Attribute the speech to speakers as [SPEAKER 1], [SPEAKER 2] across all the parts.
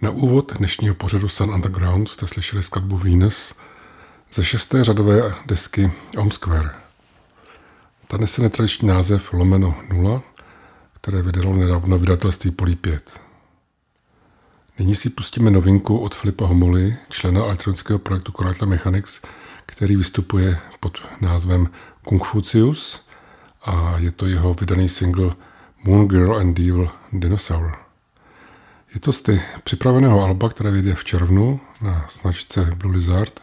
[SPEAKER 1] Na úvod dnešního pořadu Sun Underground jste slyšeli skladbu Venus ze šesté řadové desky Om Square. Ta nese netradiční název Lomeno 0, které vydalo nedávno vydatelství Polí 5. Nyní si pustíme novinku od Filipa Homoly, člena elektronického projektu Correctla Mechanics, který vystupuje pod názvem Kung Fucius a je to jeho vydaný single Moon Girl and Devil Dinosaur. Je to z ty připraveného alba, které vyjde v červnu na značce Blue Lizard.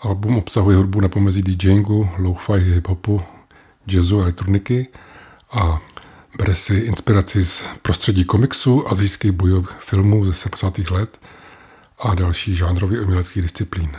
[SPEAKER 1] Album obsahuje hudbu na pomezí DJingu, lo-fi hip-hopu, jazzu, elektroniky a bere si inspiraci z prostředí komiksu, azijských bojových filmů ze 70. let a další žánrově uměleckých disciplín.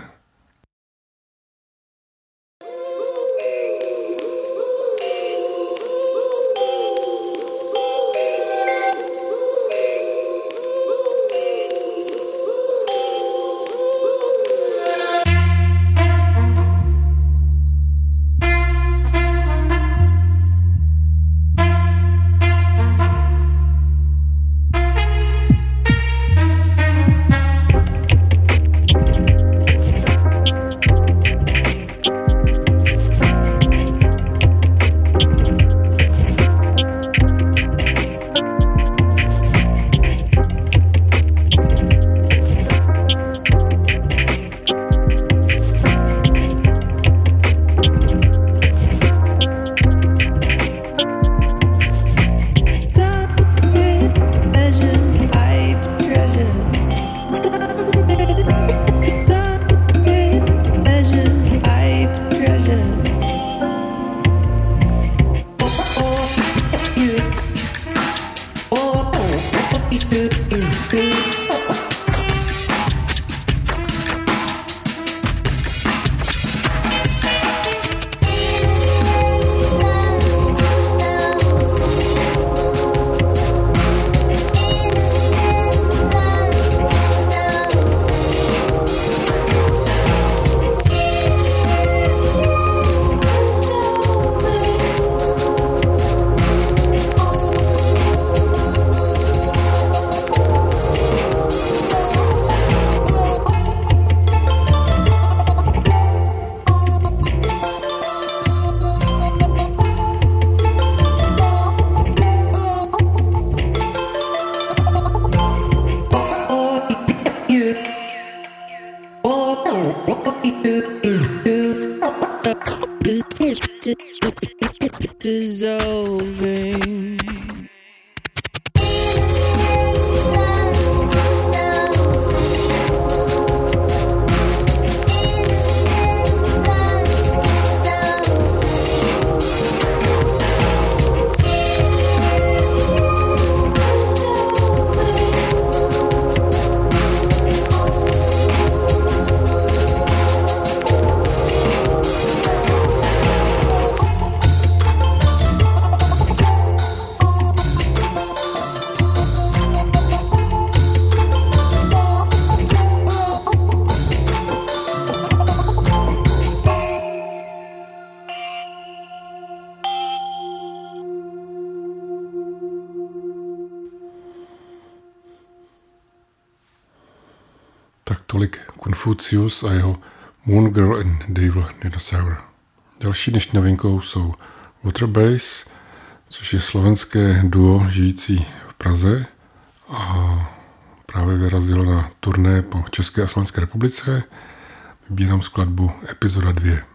[SPEAKER 1] Confucius a jeho Moon Girl and Devil Dinosaur. Další dnešní novinkou jsou Waterbase, což je slovenské duo žijící v Praze a právě vyrazilo na turné po České a Slovenské republice. Vybírám skladbu Epizoda 2.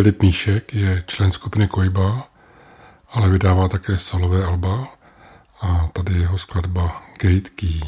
[SPEAKER 1] Filip Míšek je člen skupiny Kojba, ale vydává také solové alba a tady jeho skladba Gate Key.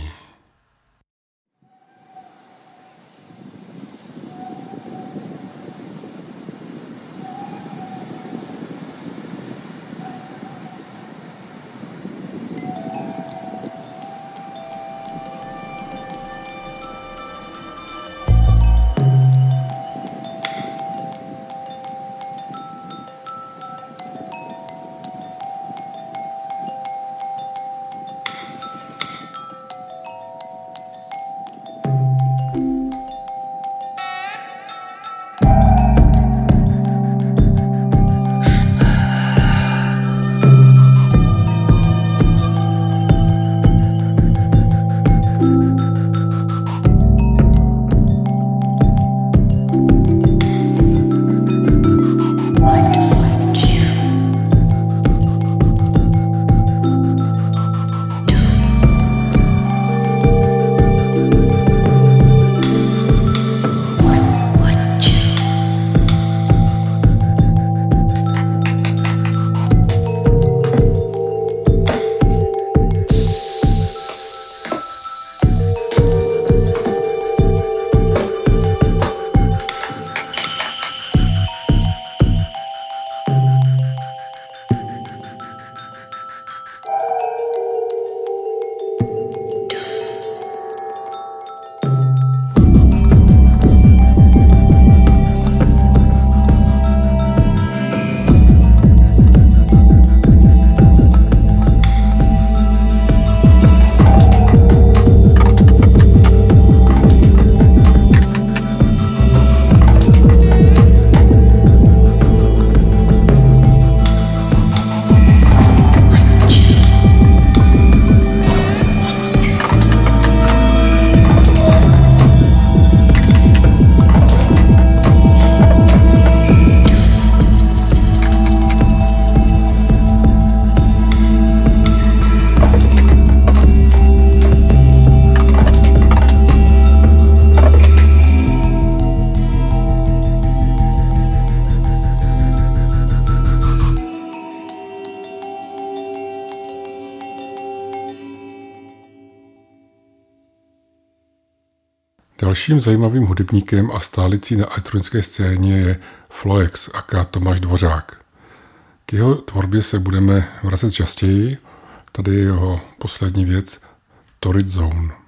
[SPEAKER 1] Dalším zajímavým hudebníkem a stálicí na elektronické scéně je Floex aka Tomáš Dvořák. K jeho tvorbě se budeme vracet častěji. Tady je jeho poslední věc Torrid Zone.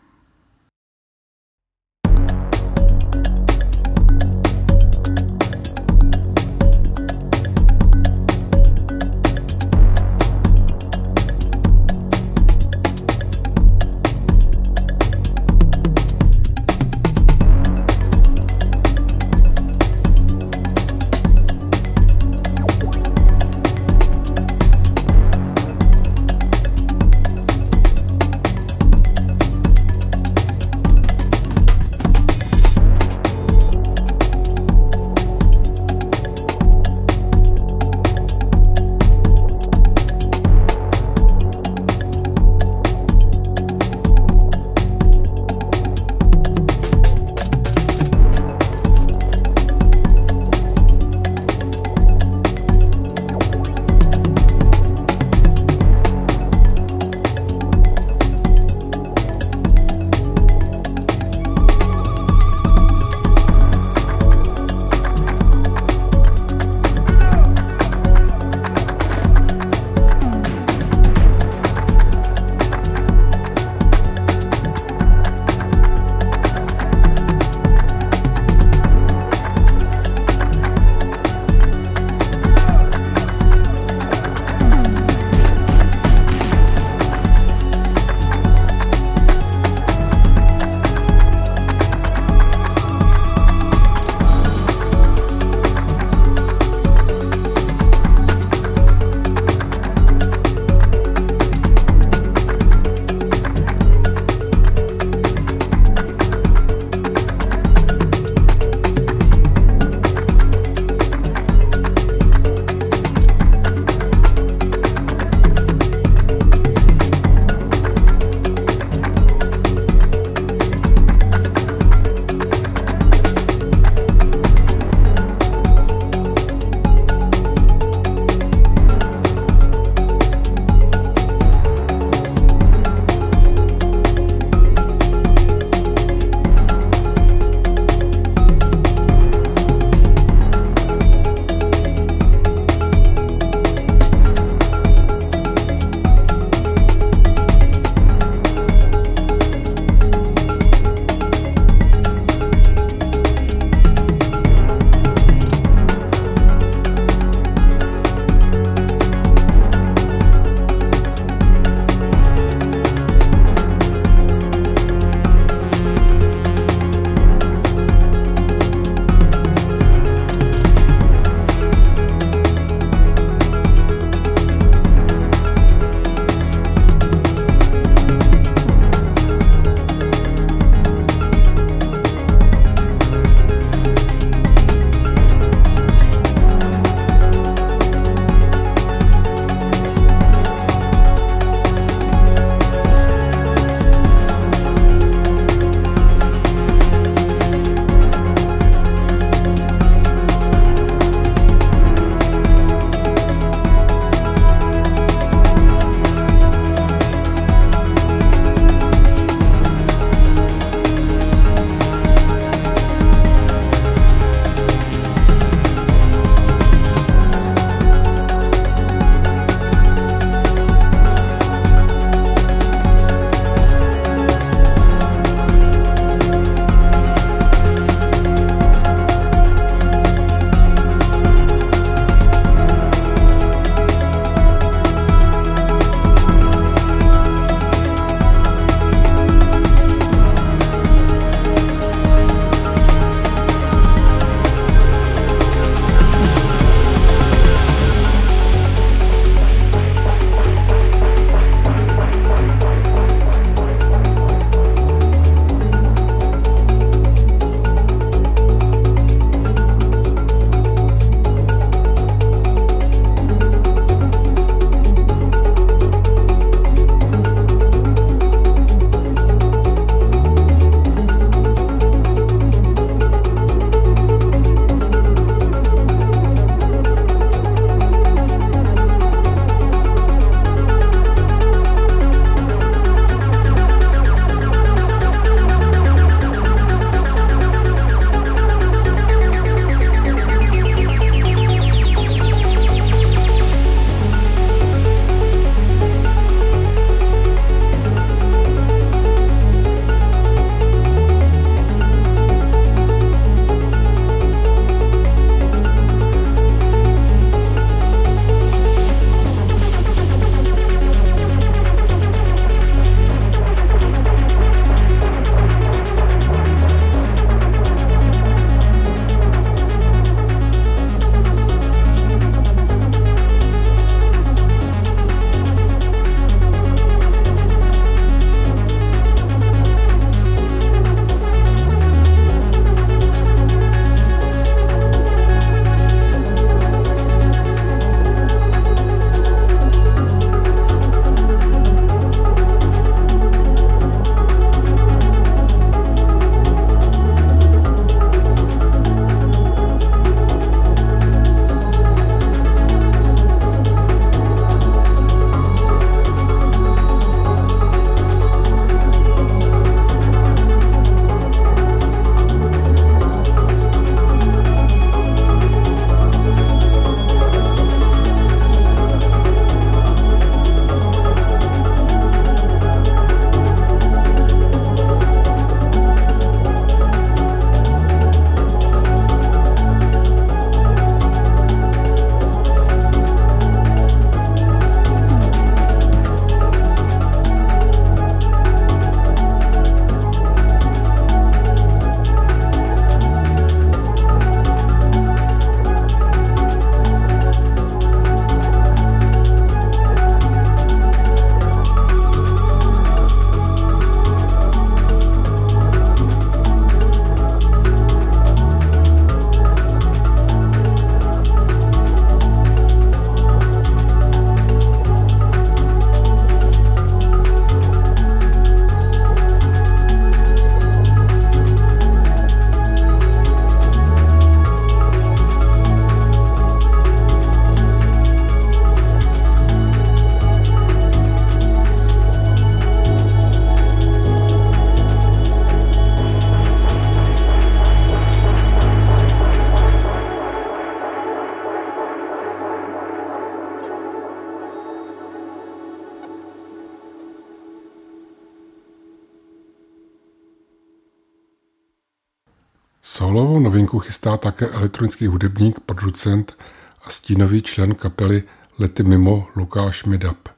[SPEAKER 2] Solovou novinku chystá také elektronický hudebník, producent a stínový člen kapely Lety mimo Lukáš Midap.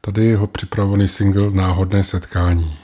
[SPEAKER 2] Tady je jeho připravený single Náhodné setkání.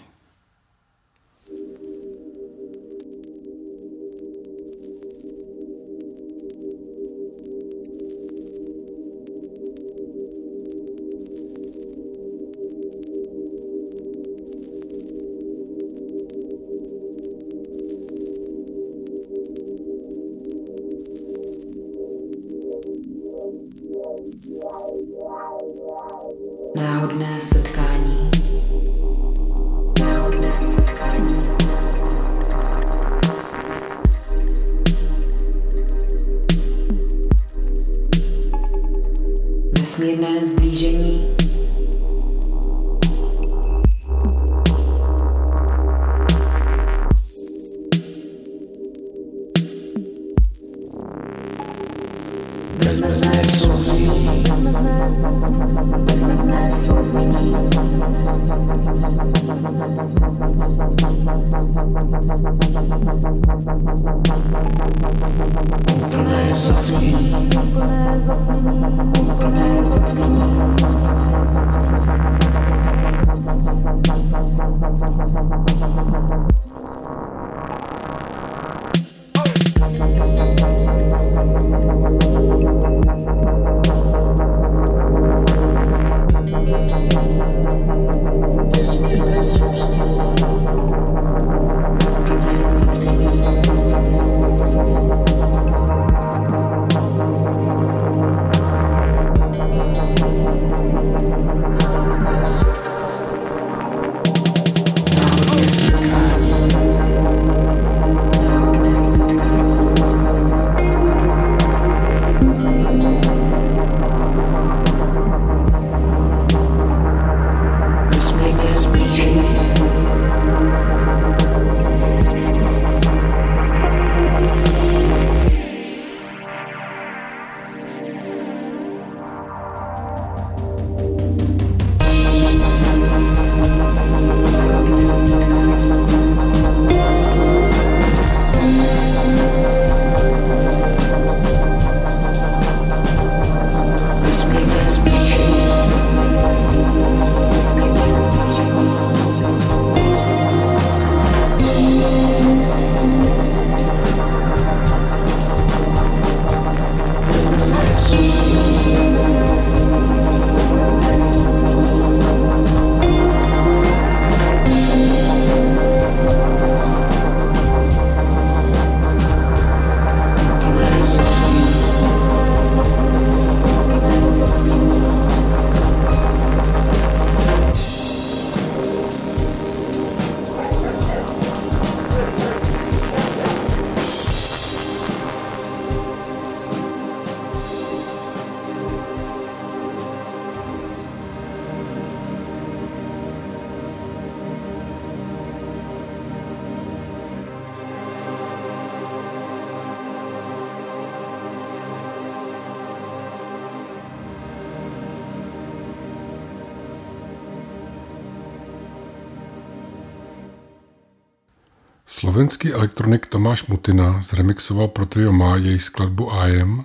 [SPEAKER 2] Slovenský elektronik Tomáš Mutina zremixoval pro trio Má její skladbu I Am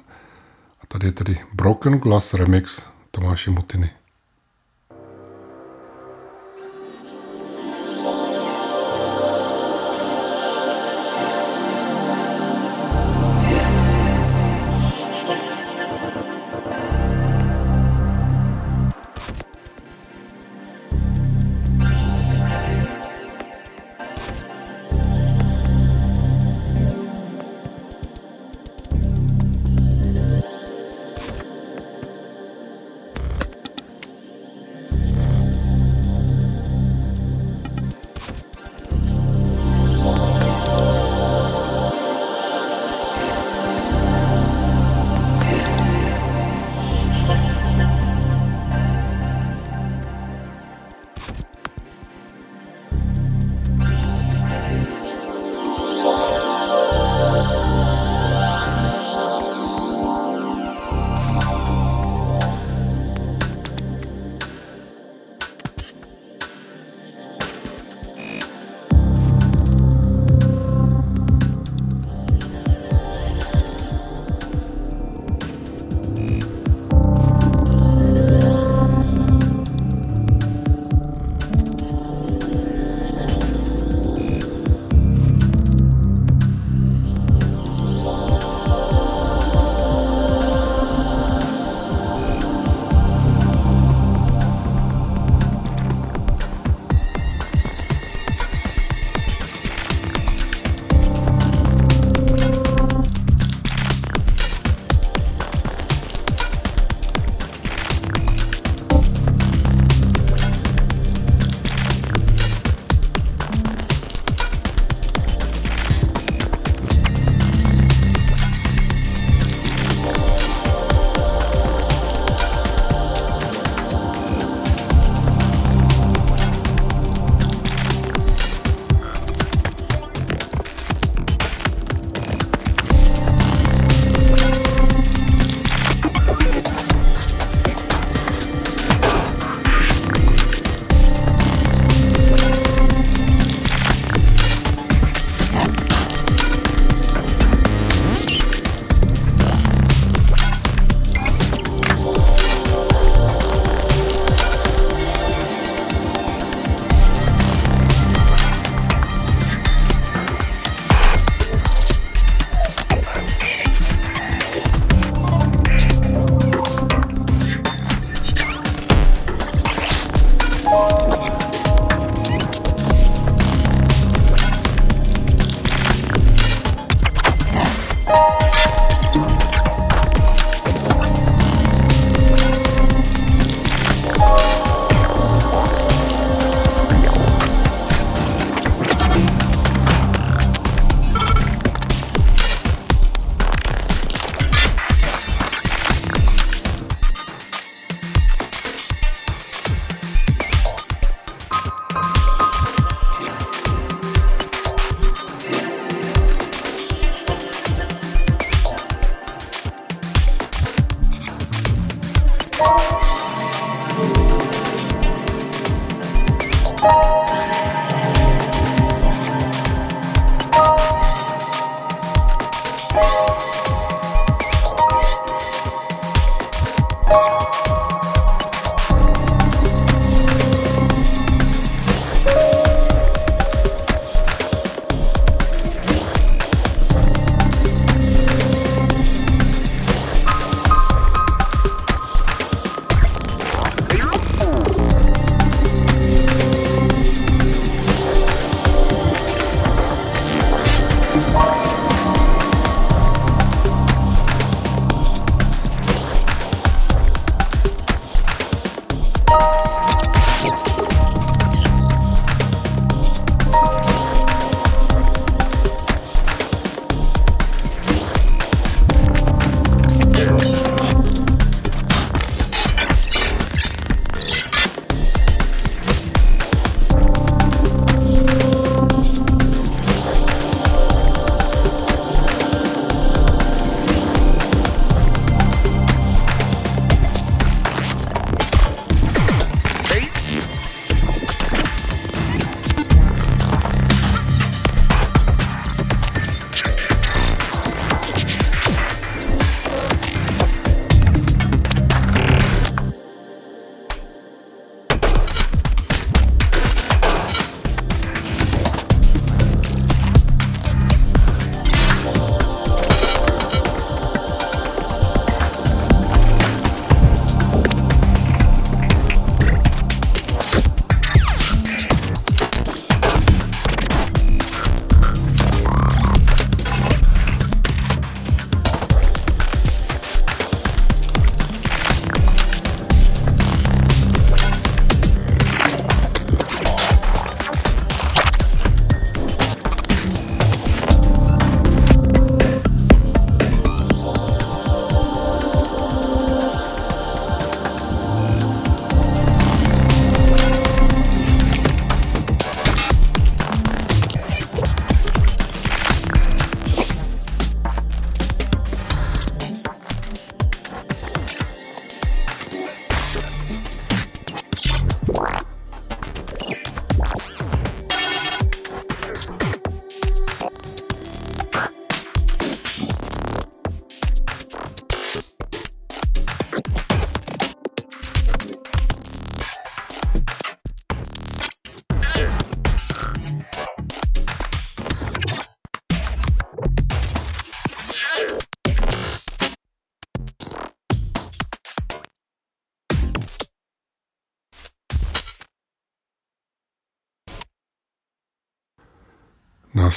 [SPEAKER 2] a tady je tedy Broken Glass Remix Tomáše Mutiny.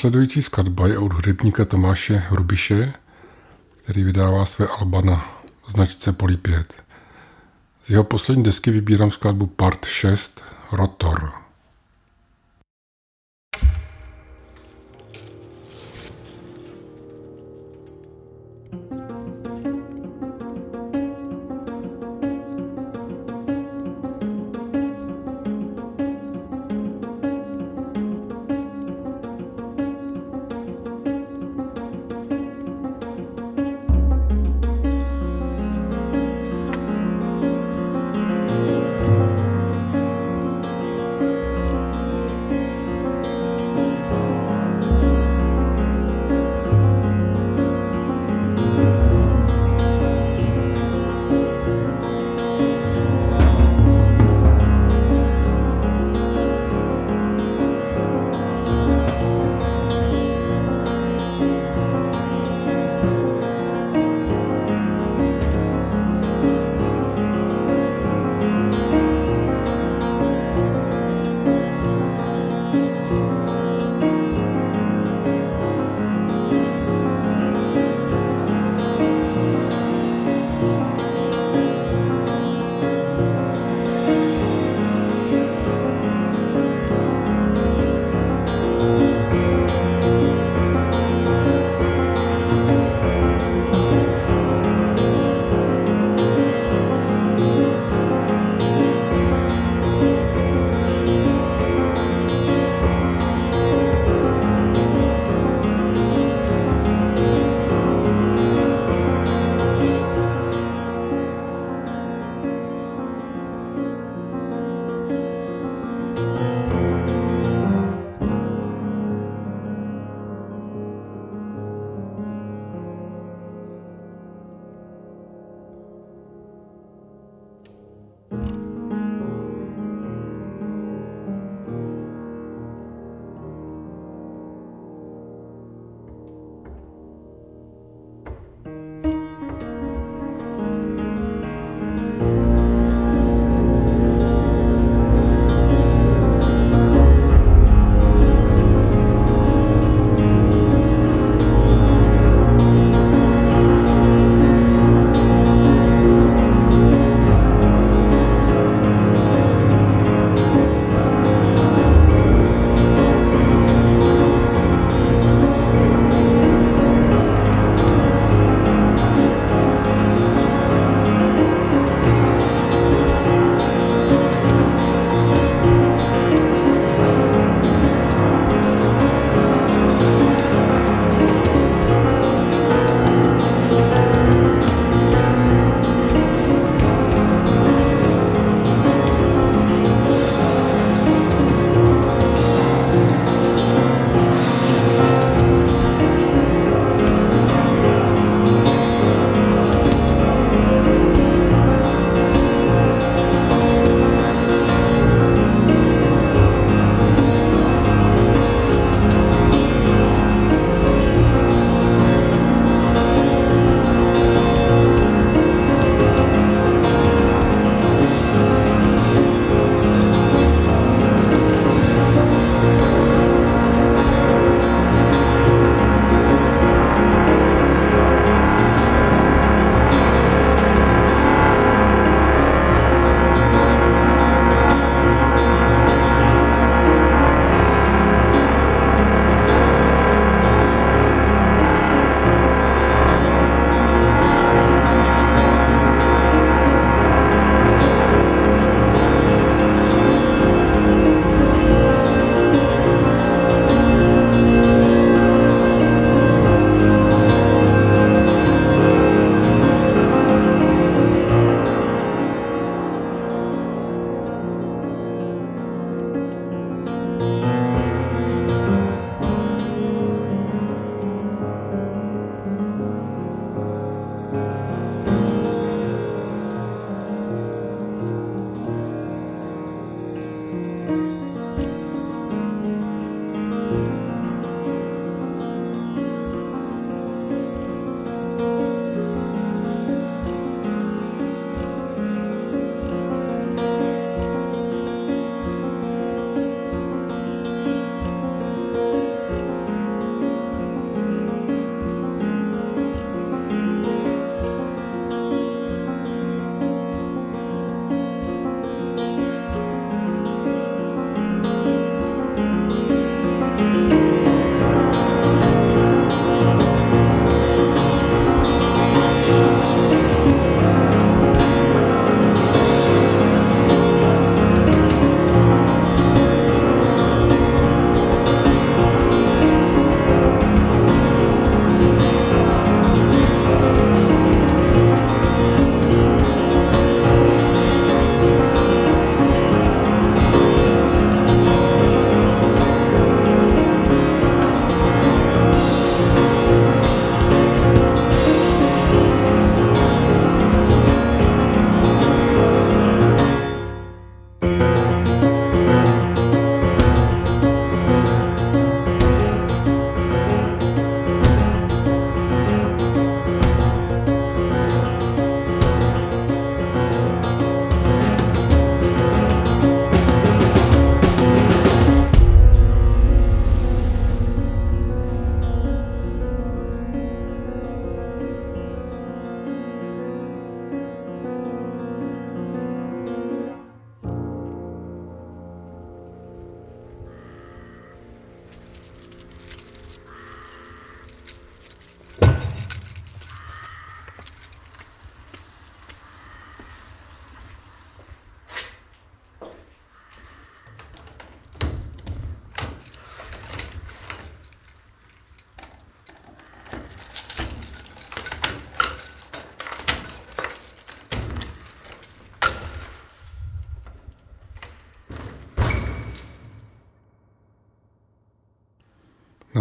[SPEAKER 1] Následující skladba je od hudebníka Tomáše Hrubiše, který vydává své alba na značce 5. Z jeho poslední desky vybírám skladbu Part 6 Rotor.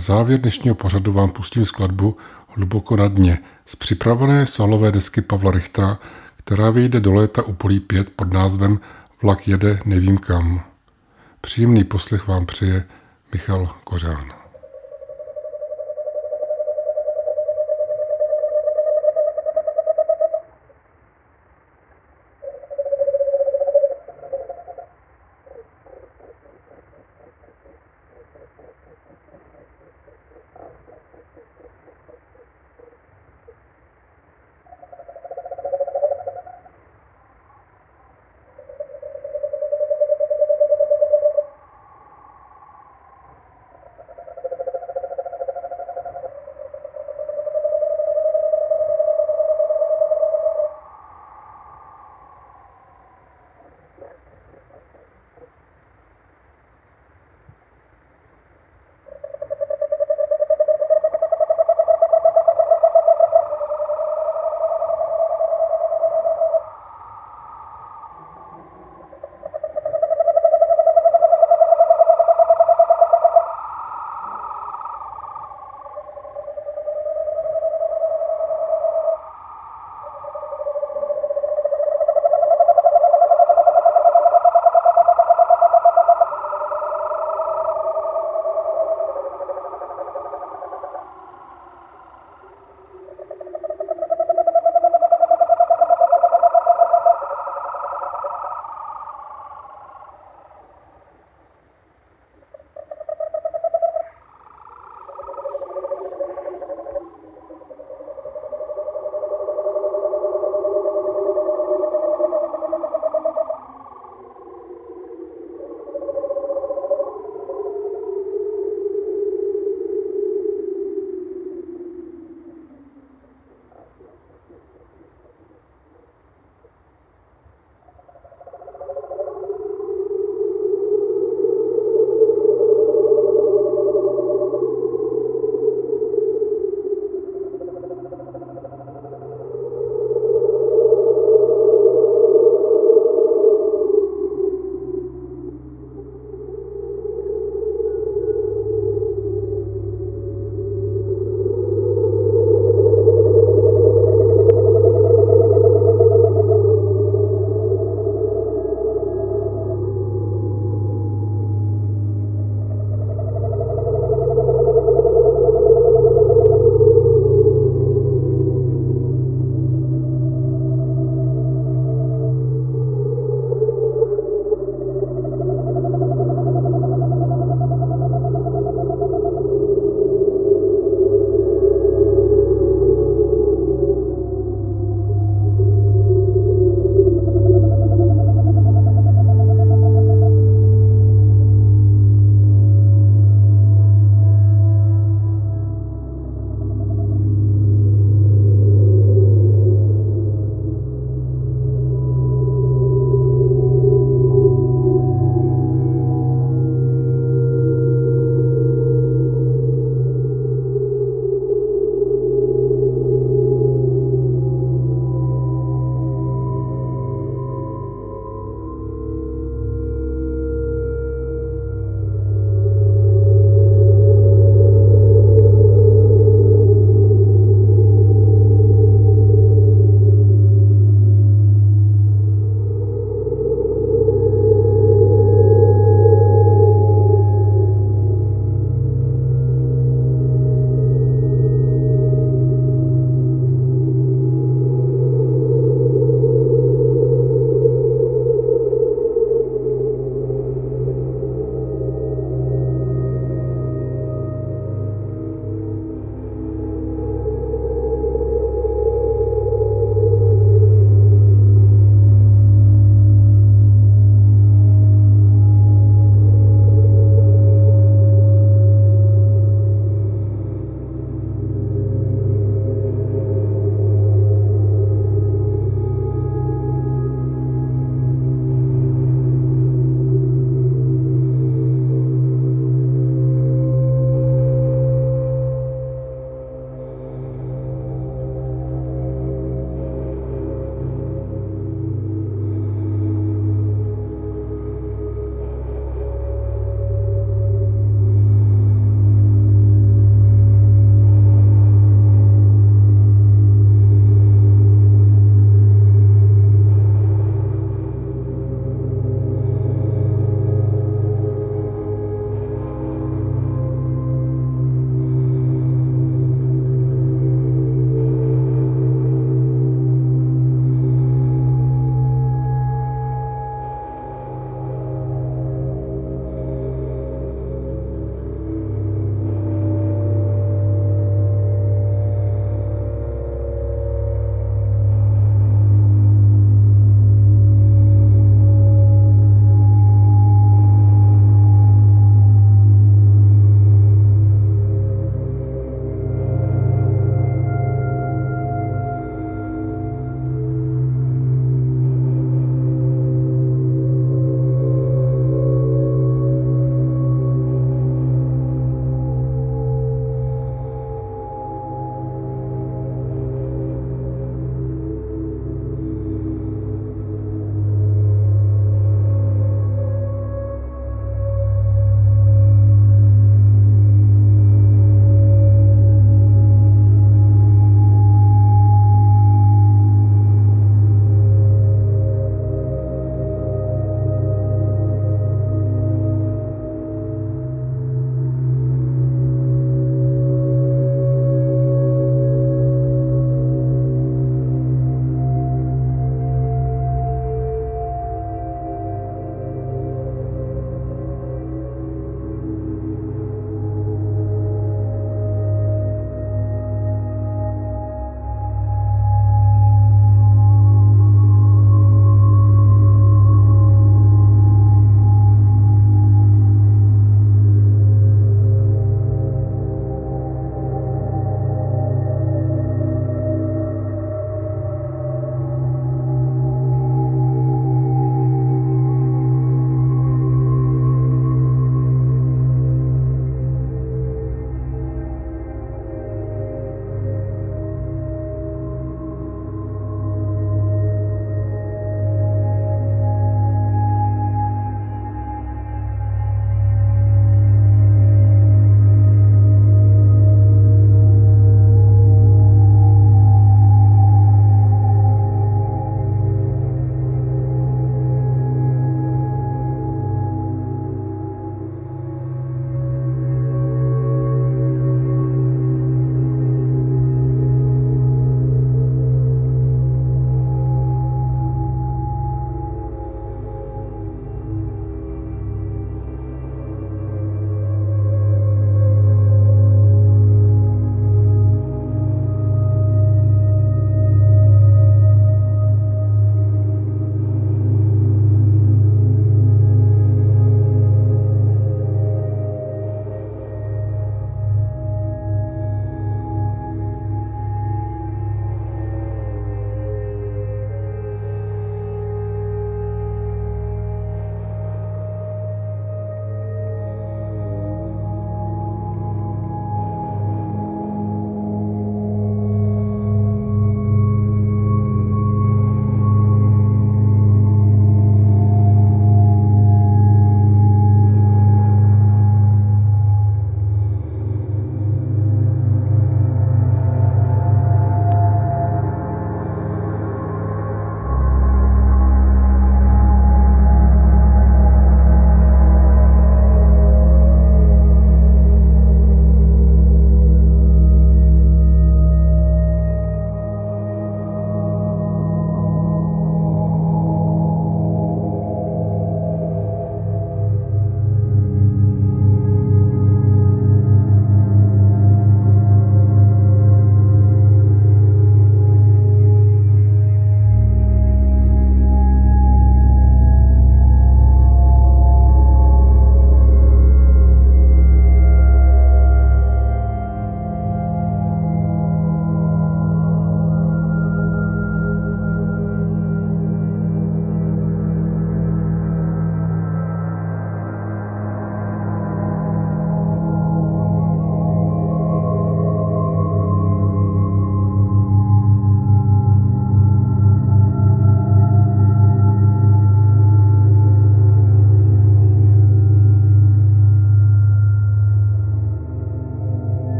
[SPEAKER 1] Závěr dnešního pořadu vám pustím skladbu Hluboko na dně z připravené solové desky Pavla Richtera, která vyjde do léta u Polí 5 pod názvem Vlak jede nevím kam. Příjemný poslech vám přeje Michal Kořán.